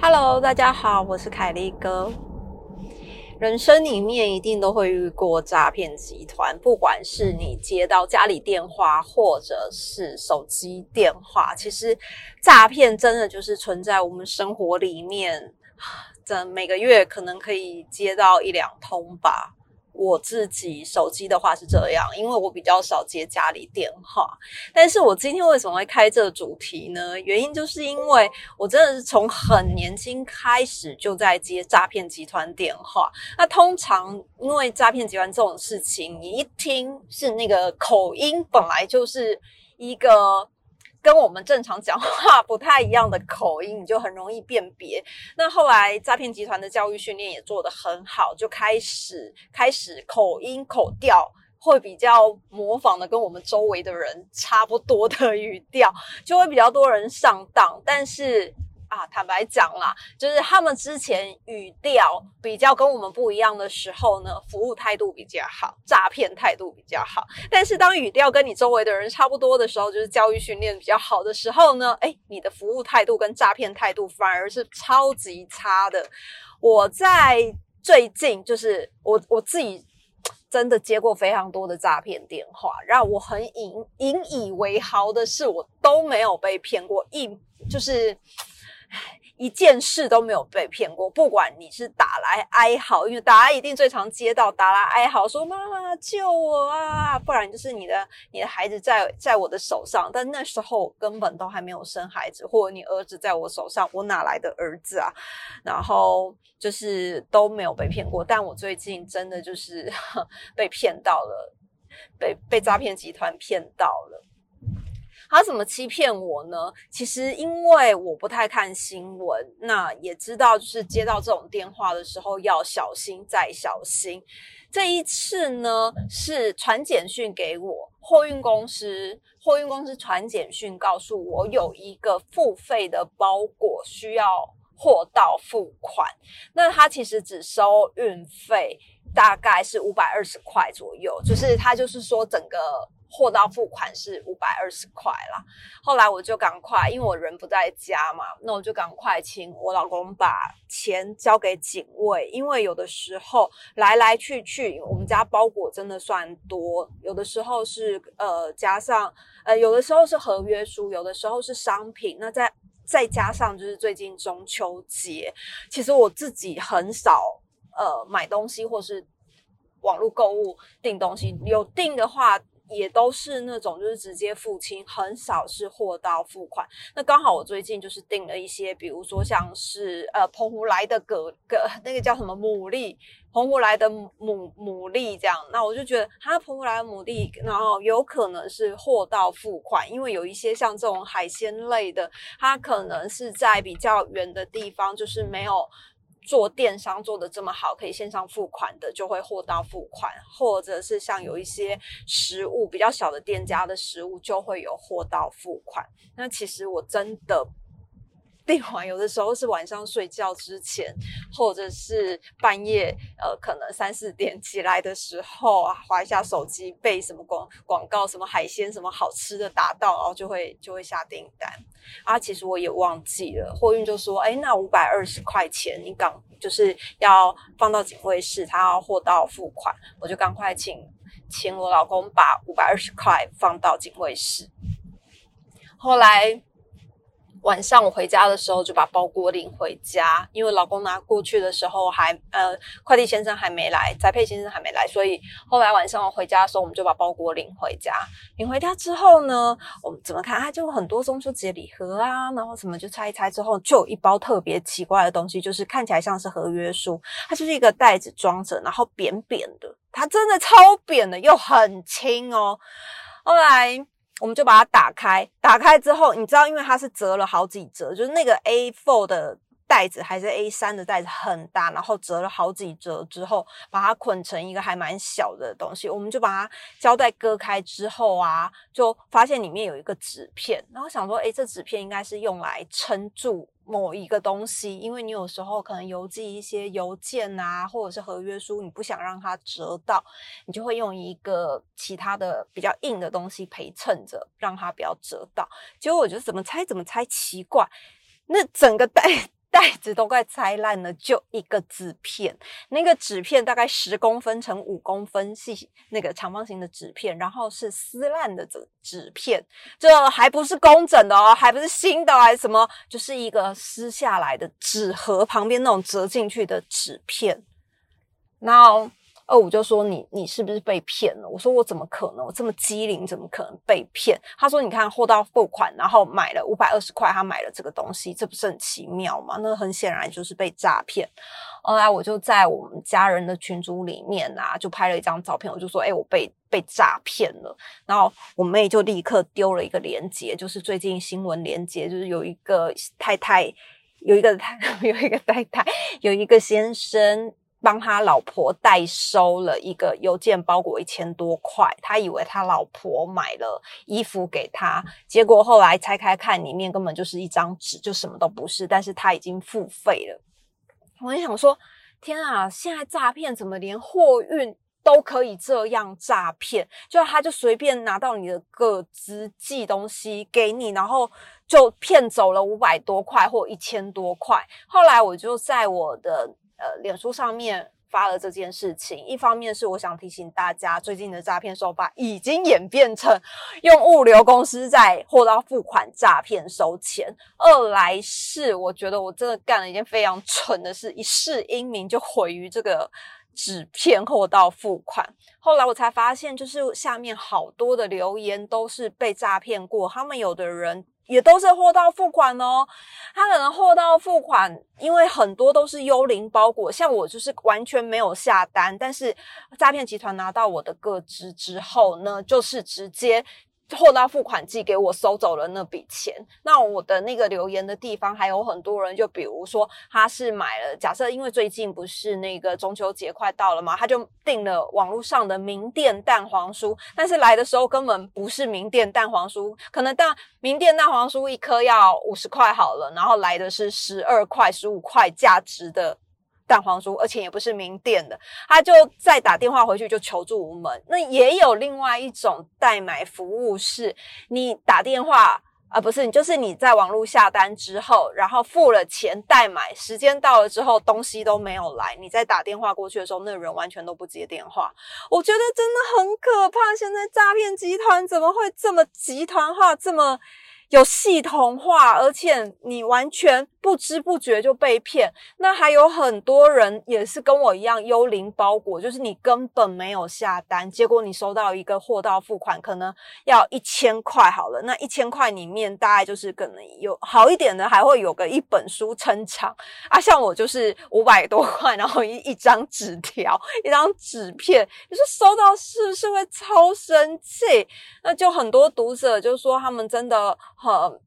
Hello，大家好，我是凯利哥。人生里面一定都会遇过诈骗集团，不管是你接到家里电话，或者是手机电话，其实诈骗真的就是存在我们生活里面，这每个月可能可以接到一两通吧。我自己手机的话是这样，因为我比较少接家里电话。但是我今天为什么会开这个主题呢？原因就是因为我真的是从很年轻开始就在接诈骗集团电话。那通常因为诈骗集团这种事情，你一听是那个口音，本来就是一个。跟我们正常讲话不太一样的口音，你就很容易辨别。那后来诈骗集团的教育训练也做得很好，就开始开始口音口调会比较模仿的跟我们周围的人差不多的语调，就会比较多人上当。但是。啊，坦白讲啦，就是他们之前语调比较跟我们不一样的时候呢，服务态度比较好，诈骗态度比较好。但是当语调跟你周围的人差不多的时候，就是教育训练比较好的时候呢，哎，你的服务态度跟诈骗态度反而是超级差的。我在最近就是我我自己真的接过非常多的诈骗电话，让我很引引以为豪的是，我都没有被骗过一就是。一件事都没有被骗过，不管你是打来哀嚎，因为大家一定最常接到打来哀嚎，说妈妈救我啊，不然就是你的你的孩子在在我的手上，但那时候根本都还没有生孩子，或者你儿子在我手上，我哪来的儿子啊？然后就是都没有被骗过，但我最近真的就是 被骗到了，被被诈骗集团骗到了。他怎么欺骗我呢？其实因为我不太看新闻，那也知道就是接到这种电话的时候要小心再小心。这一次呢是传简讯给我，货运公司，货运公司传简讯告诉我有一个付费的包裹需要货到付款，那他其实只收运费，大概是五百二十块左右，就是他就是说整个。货到付款是五百二十块啦。后来我就赶快，因为我人不在家嘛，那我就赶快请我老公把钱交给警卫，因为有的时候来来去去，我们家包裹真的算多，有的时候是呃加上呃有的时候是合约书，有的时候是商品，那再再加上就是最近中秋节，其实我自己很少呃买东西或是网络购物订东西，有订的话。也都是那种就是直接付清，很少是货到付款。那刚好我最近就是订了一些，比如说像是呃澎湖来的蛤蛤，那个叫什么牡蛎，澎湖来的牡牡蛎这样。那我就觉得它澎湖来的牡蛎，然后有可能是货到付款，因为有一些像这种海鲜类的，它可能是在比较远的地方，就是没有。做电商做的这么好，可以线上付款的，就会货到付款；或者是像有一些食物比较小的店家的食物，就会有货到付款。那其实我真的。订完有的时候是晚上睡觉之前，或者是半夜，呃，可能三四点起来的时候啊，划一下手机，被什么广广告、什么海鲜、什么好吃的打到，然后就会就会下订单。啊，其实我也忘记了，货运就说，哎，那五百二十块钱，你刚就是要放到警卫室，他要货到付款，我就赶快请请我老公把五百二十块放到警卫室。后来。晚上我回家的时候就把包裹领回家，因为老公拿过去的时候还呃快递先生还没来，宅配先生还没来，所以后来晚上我回家的时候我们就把包裹领回家。领回家之后呢，我们怎么看？它就很多中秋节礼盒啊，然后什么就拆一拆之后，就有一包特别奇怪的东西，就是看起来像是合约书，它就是一个袋子装着，然后扁扁的，它真的超扁的又很轻哦。后来。我们就把它打开，打开之后，你知道，因为它是折了好几折，就是那个 A4 的袋子还是 A3 的袋子很大，然后折了好几折之后，把它捆成一个还蛮小的东西。我们就把它胶带割开之后啊，就发现里面有一个纸片，然后想说，诶，这纸片应该是用来撑住。某一个东西，因为你有时候可能邮寄一些邮件啊，或者是合约书，你不想让它折到，你就会用一个其他的比较硬的东西陪衬着，让它不要折到。结果我觉得怎么拆怎么拆奇怪，那整个袋。袋子都快拆烂了，就一个纸片，那个纸片大概十公分乘五公分细，那个长方形的纸片，然后是撕烂的纸纸片，这还不是工整的哦，还不是新的，还是什么，就是一个撕下来的纸盒旁边那种折进去的纸片，然后。二五就说你你是不是被骗了？我说我怎么可能？我这么机灵，怎么可能被骗？他说你看货到付款，然后买了五百二十块，他买了这个东西，这不是很奇妙吗？那很显然就是被诈骗。后来我就在我们家人的群组里面啊，就拍了一张照片，我就说，哎，我被被诈骗了。然后我妹就立刻丢了一个链接，就是最近新闻链接，就是有一个太太，有一个太 有一个太太，有一个先生。帮他老婆代收了一个邮件包裹一千多块，他以为他老婆买了衣服给他，结果后来拆开看，里面根本就是一张纸，就什么都不是。但是他已经付费了。我就想说，天啊，现在诈骗怎么连货运都可以这样诈骗？就他就随便拿到你的个资寄东西给你，然后就骗走了五百多块或一千多块。后来我就在我的。呃，脸书上面发了这件事情，一方面是我想提醒大家，最近的诈骗手法已经演变成用物流公司在货到付款诈骗收钱；二来是我觉得我真的干了一件非常蠢的事，一世英名就毁于这个纸片货到付款。后来我才发现，就是下面好多的留言都是被诈骗过，他们有的人。也都是货到付款哦，他可能货到付款，因为很多都是幽灵包裹，像我就是完全没有下单，但是诈骗集团拿到我的个资之后呢，就是直接。货到付款寄给我收走了那笔钱，那我的那个留言的地方还有很多人，就比如说他是买了，假设因为最近不是那个中秋节快到了嘛，他就订了网络上的名店蛋黄酥，但是来的时候根本不是名店蛋黄酥，可能蛋名店蛋黄酥一颗要五十块好了，然后来的是十二块、十五块价值的。蛋黄酥，而且也不是名店的，他就再打电话回去就求助无门。那也有另外一种代买服务，是你打电话啊，不是，就是你在网络下单之后，然后付了钱代买，时间到了之后东西都没有来，你再打电话过去的时候，那个人完全都不接电话。我觉得真的很可怕，现在诈骗集团怎么会这么集团化，这么有系统化，而且你完全。不知不觉就被骗，那还有很多人也是跟我一样幽灵包裹，就是你根本没有下单，结果你收到一个货到付款，可能要一千块好了，那一千块里面大概就是可能有好一点的，还会有个一本书撑场啊，像我就是五百多块，然后一一张纸条，一张纸片，你说收到是不是会超生气？那就很多读者就说他们真的好。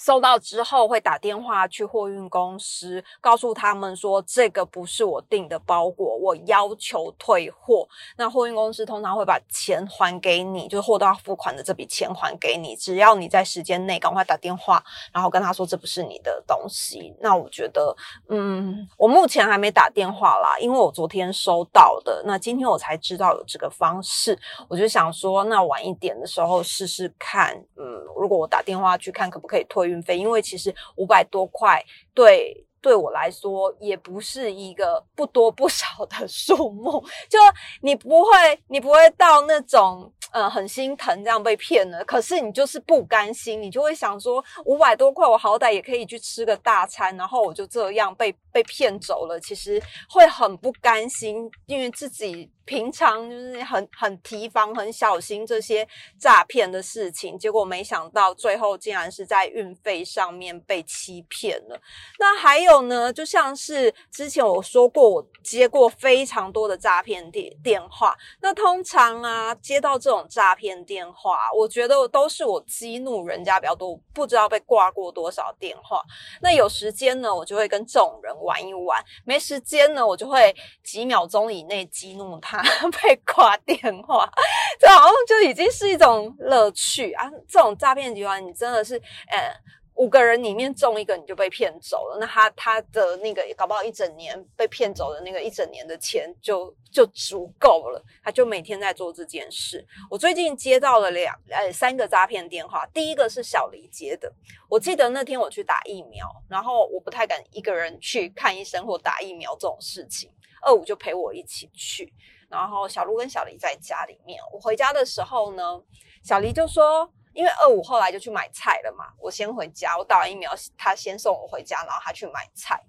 收到之后会打电话去货运公司，告诉他们说这个不是我订的包裹，我要求退货。那货运公司通常会把钱还给你，就是货到付款的这笔钱还给你，只要你在时间内赶快打电话，然后跟他说这不是你的东西。那我觉得，嗯，我目前还没打电话啦，因为我昨天收到的，那今天我才知道有这个方式，我就想说，那晚一点的时候试试看，嗯，如果我打电话去看可不可以退。运费，因为其实五百多块，对对我来说也不是一个不多不少的 数目，就你不会，你不会到那种。呃，很心疼这样被骗了，可是你就是不甘心，你就会想说，五百多块，我好歹也可以去吃个大餐，然后我就这样被被骗走了，其实会很不甘心，因为自己平常就是很很提防、很小心这些诈骗的事情，结果没想到最后竟然是在运费上面被欺骗了。那还有有呢，就像是之前我说过，我接过非常多的诈骗电电话，那通常啊，接到这种。诈骗电话，我觉得都是我激怒人家比较多，不知道被挂过多少电话。那有时间呢，我就会跟这种人玩一玩；没时间呢，我就会几秒钟以内激怒他 被挂电话。这好像就已经是一种乐趣啊！这种诈骗集团，你真的是，呃。五个人里面中一个你就被骗走了，那他他的那个搞不好一整年被骗走的那个一整年的钱就就足够了，他就每天在做这件事。我最近接到了两呃三个诈骗电话，第一个是小黎接的，我记得那天我去打疫苗，然后我不太敢一个人去看医生或打疫苗这种事情，二五就陪我一起去，然后小鹿跟小黎在家里面，我回家的时候呢，小黎就说。因为二五后来就去买菜了嘛，我先回家，我打完疫苗，他先送我回家，然后他去买菜。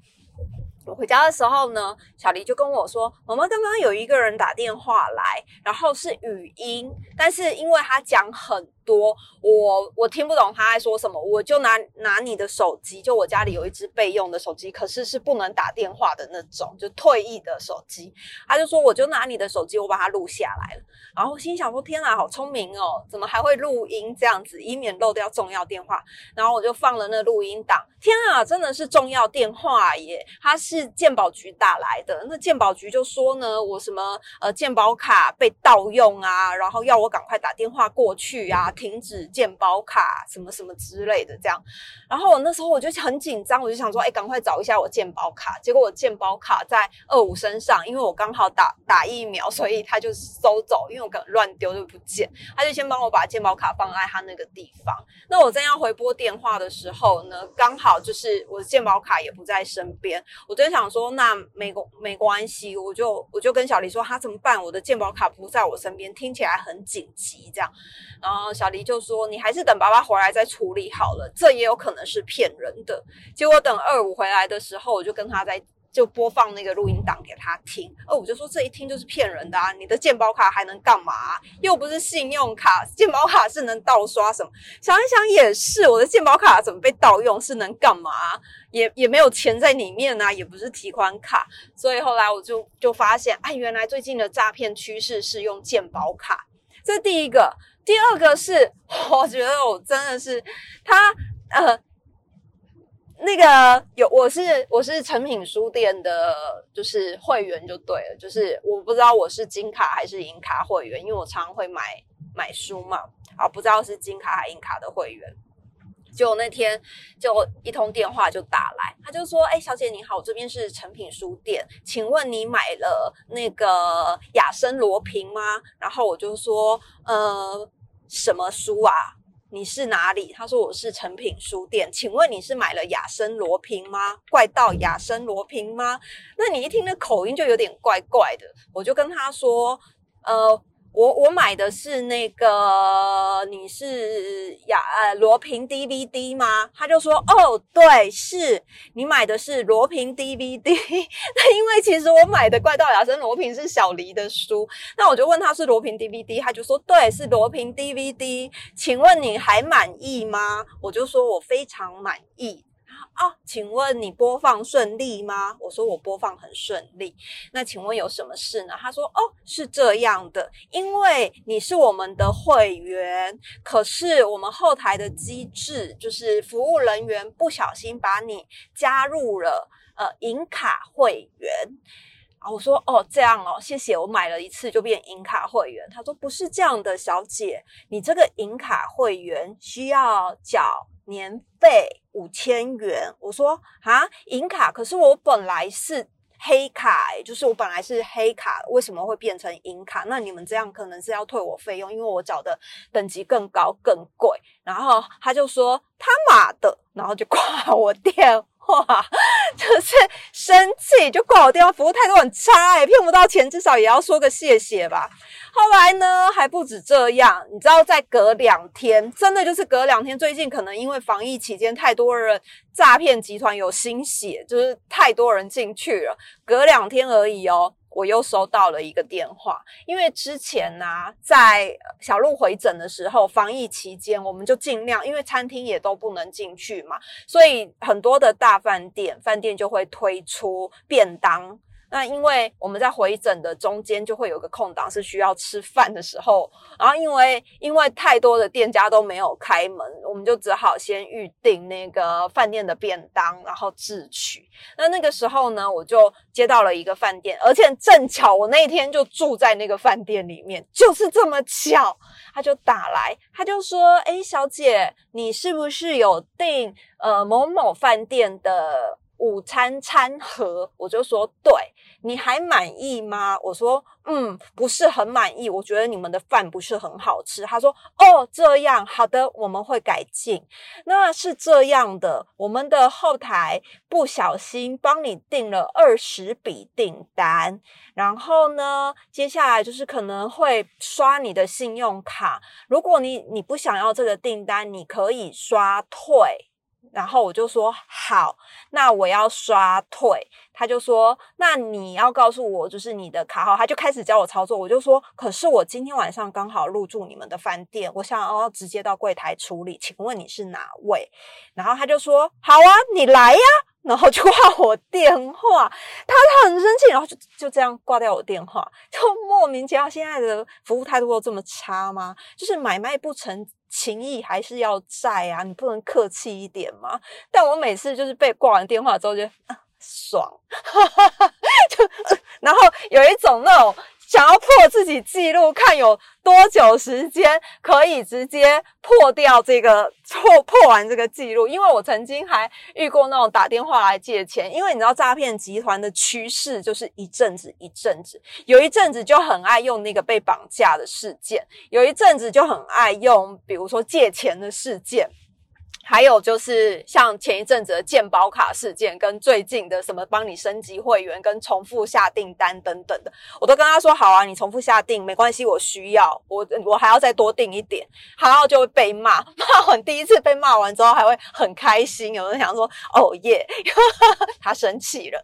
我回家的时候呢，小黎就跟我说：“我们刚刚有一个人打电话来，然后是语音，但是因为他讲很。”多我我听不懂他在说什么，我就拿拿你的手机，就我家里有一只备用的手机，可是是不能打电话的那种，就退役的手机。他就说我就拿你的手机，我把它录下来了。然后心想说天哪，好聪明哦，怎么还会录音这样子，以免漏掉重要电话。然后我就放了那录音档，天啊，真的是重要电话耶！他是鉴宝局打来的，那鉴宝局就说呢，我什么呃鉴宝卡被盗用啊，然后要我赶快打电话过去啊。停止健保卡什么什么之类的，这样。然后我那时候我就很紧张，我就想说，哎，赶快找一下我健保卡。结果我健保卡在二五身上，因为我刚好打打疫苗，所以他就收走，因为我刚乱丢就不见。他就先帮我把健保卡放在他那个地方。那我正要回拨电话的时候呢，刚好就是我的健保卡也不在身边。我就想说，那没关没关系，我就我就跟小黎说，他怎么办？我的健保卡不在我身边，听起来很紧急，这样。然后小黎就说：“你还是等爸爸回来再处理好了，这也有可能是骗人的。”结果等二五回来的时候，我就跟他在就播放那个录音档给他听。二五就说：“这一听就是骗人的啊！你的健保卡还能干嘛？又不是信用卡，健保卡是能盗刷什么？想一想也是，我的健保卡怎么被盗用？是能干嘛？也也没有钱在里面啊，也不是提款卡。所以后来我就就发现，哎，原来最近的诈骗趋势是用健保卡。这第一个。”第二个是，我觉得我真的是他呃，那个有我是我是诚品书店的，就是会员就对了，就是我不知道我是金卡还是银卡会员，因为我常常会买买书嘛，啊，不知道是金卡还是银卡的会员。就那天就一通电话就打来，他就说：“哎，小姐你好，我这边是成品书店，请问你买了那个雅生罗平吗？”然后我就说：“呃，什么书啊？你是哪里？”他说：“我是成品书店，请问你是买了雅生罗平吗？怪盗雅生罗平吗？那你一听那口音就有点怪怪的。”我就跟他说：“呃。”我我买的是那个，你是雅呃罗平 DVD 吗？他就说哦，对，是你买的是罗平 DVD。那因为其实我买的《怪盗雅生罗平》是小黎的书，那我就问他是罗平 DVD，他就说对，是罗平 DVD。请问你还满意吗？我就说我非常满意。啊，请问你播放顺利吗？我说我播放很顺利。那请问有什么事呢？他说哦，是这样的，因为你是我们的会员，可是我们后台的机制就是服务人员不小心把你加入了呃银卡会员啊。我说哦，这样哦，谢谢。我买了一次就变银卡会员。他说不是这样的，小姐，你这个银卡会员需要缴。年费五千元，我说啊，银卡，可是我本来是黑卡，就是我本来是黑卡，为什么会变成银卡？那你们这样可能是要退我费用，因为我找的等级更高更贵。然后他就说他妈的，然后就挂我电。哇，就是生气，就挂我电话，服务态度很差，哎，骗不到钱，至少也要说个谢谢吧。后来呢，还不止这样，你知道，再隔两天，真的就是隔两天，最近可能因为防疫期间，太多人诈骗集团有心血，就是太多人进去了，隔两天而已哦。我又收到了一个电话，因为之前呢，在小鹿回诊的时候，防疫期间，我们就尽量，因为餐厅也都不能进去嘛，所以很多的大饭店饭店就会推出便当，那因为我们在回诊的中间就会有个空档是需要吃饭的时候，然后因为因为太多的店家都没有开门，我们就只好先预定那个饭店的便当，然后自取。那那个时候呢，我就接到了一个饭店，而且正巧我那天就住在那个饭店里面，就是这么巧，他就打来，他就说：“哎，小姐，你是不是有订呃某某饭店的？”午餐餐盒，我就说对，你还满意吗？我说嗯，不是很满意，我觉得你们的饭不是很好吃。他说哦，这样好的，我们会改进。那是这样的，我们的后台不小心帮你订了二十笔订单，然后呢，接下来就是可能会刷你的信用卡。如果你你不想要这个订单，你可以刷退。然后我就说好，那我要刷退。他就说，那你要告诉我就是你的卡号。他就开始教我操作。我就说，可是我今天晚上刚好入住你们的饭店，我想要直接到柜台处理，请问你是哪位？然后他就说，好啊，你来呀。然后就挂我电话，他很生气，然后就就这样挂掉我电话，就莫名其妙。现在的服务态度都这么差吗？就是买卖不成。情谊还是要在啊，你不能客气一点吗？但我每次就是被挂完电话之后就爽，就然后有一种那种想要破自己记录，看有多久时间可以直接破掉这个破破完这个记录。因为我曾经还遇过那种打电话来借钱，因为你知道诈骗集团的趋势就是一阵子一阵子，有一阵子就很爱用那个被绑架的事件，有一阵子就很爱用，比如说借钱的事件。还有就是像前一阵子的健保卡事件，跟最近的什么帮你升级会员、跟重复下订单等等的，我都跟他说好啊，你重复下订没关系，我需要，我我还要再多订一点，然后就会被骂，骂完第一次被骂完之后还会很开心，有人想说哦耶，他生气了。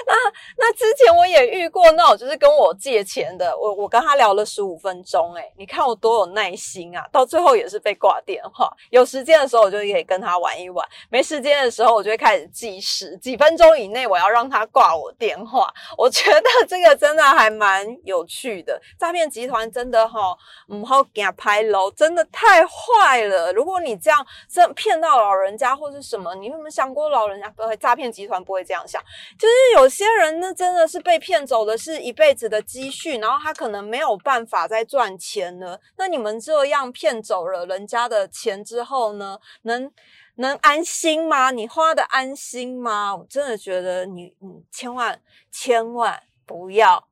那那之前我也遇过那种就是跟我借钱的，我我跟他聊了十五分钟，哎你看我多有耐心啊，到最后也是被挂电话，有时。间的时候，我就可以跟他玩一玩；没时间的时候，我就会开始计时，几分钟以内我要让他挂我电话。我觉得这个真的还蛮有趣的。诈骗集团真的哈，嗯，好给他拍楼，真的太坏了。如果你这样这骗到老人家或是什么，你有没有想过老人家不会？诈骗集团不会这样想，就是有些人呢，真的是被骗走的是一辈子的积蓄，然后他可能没有办法再赚钱了。那你们这样骗走了人家的钱之后，呢？能能安心吗？你花的安心吗？我真的觉得你，你千万千万不要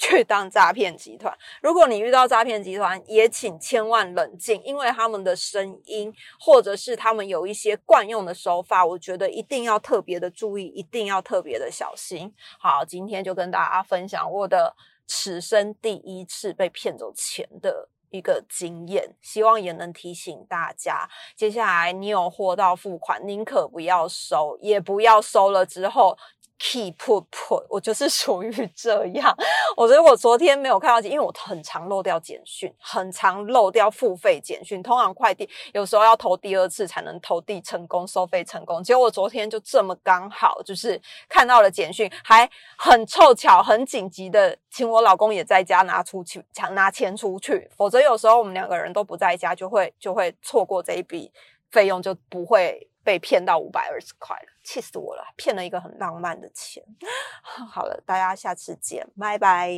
去当诈骗集团。如果你遇到诈骗集团，也请千万冷静，因为他们的声音，或者是他们有一些惯用的手法，我觉得一定要特别的注意，一定要特别的小心。好，今天就跟大家分享我的此生第一次被骗走钱的。一个经验，希望也能提醒大家，接下来你有货到付款，宁可不要收，也不要收了之后。Keep put，我就是属于这样。我觉得我昨天没有看到，因为我很常漏掉简讯，很常漏掉付费简讯。通常快递有时候要投第二次才能投递成功，收费成功。结果我昨天就这么刚好，就是看到了简讯，还很凑巧，很紧急的，请我老公也在家拿出去，抢拿钱出去。否则有时候我们两个人都不在家，就会就会错过这一笔费用，就不会。被骗到五百二十块了，气死我了！骗了一个很浪漫的钱。好了，大家下次见，拜拜。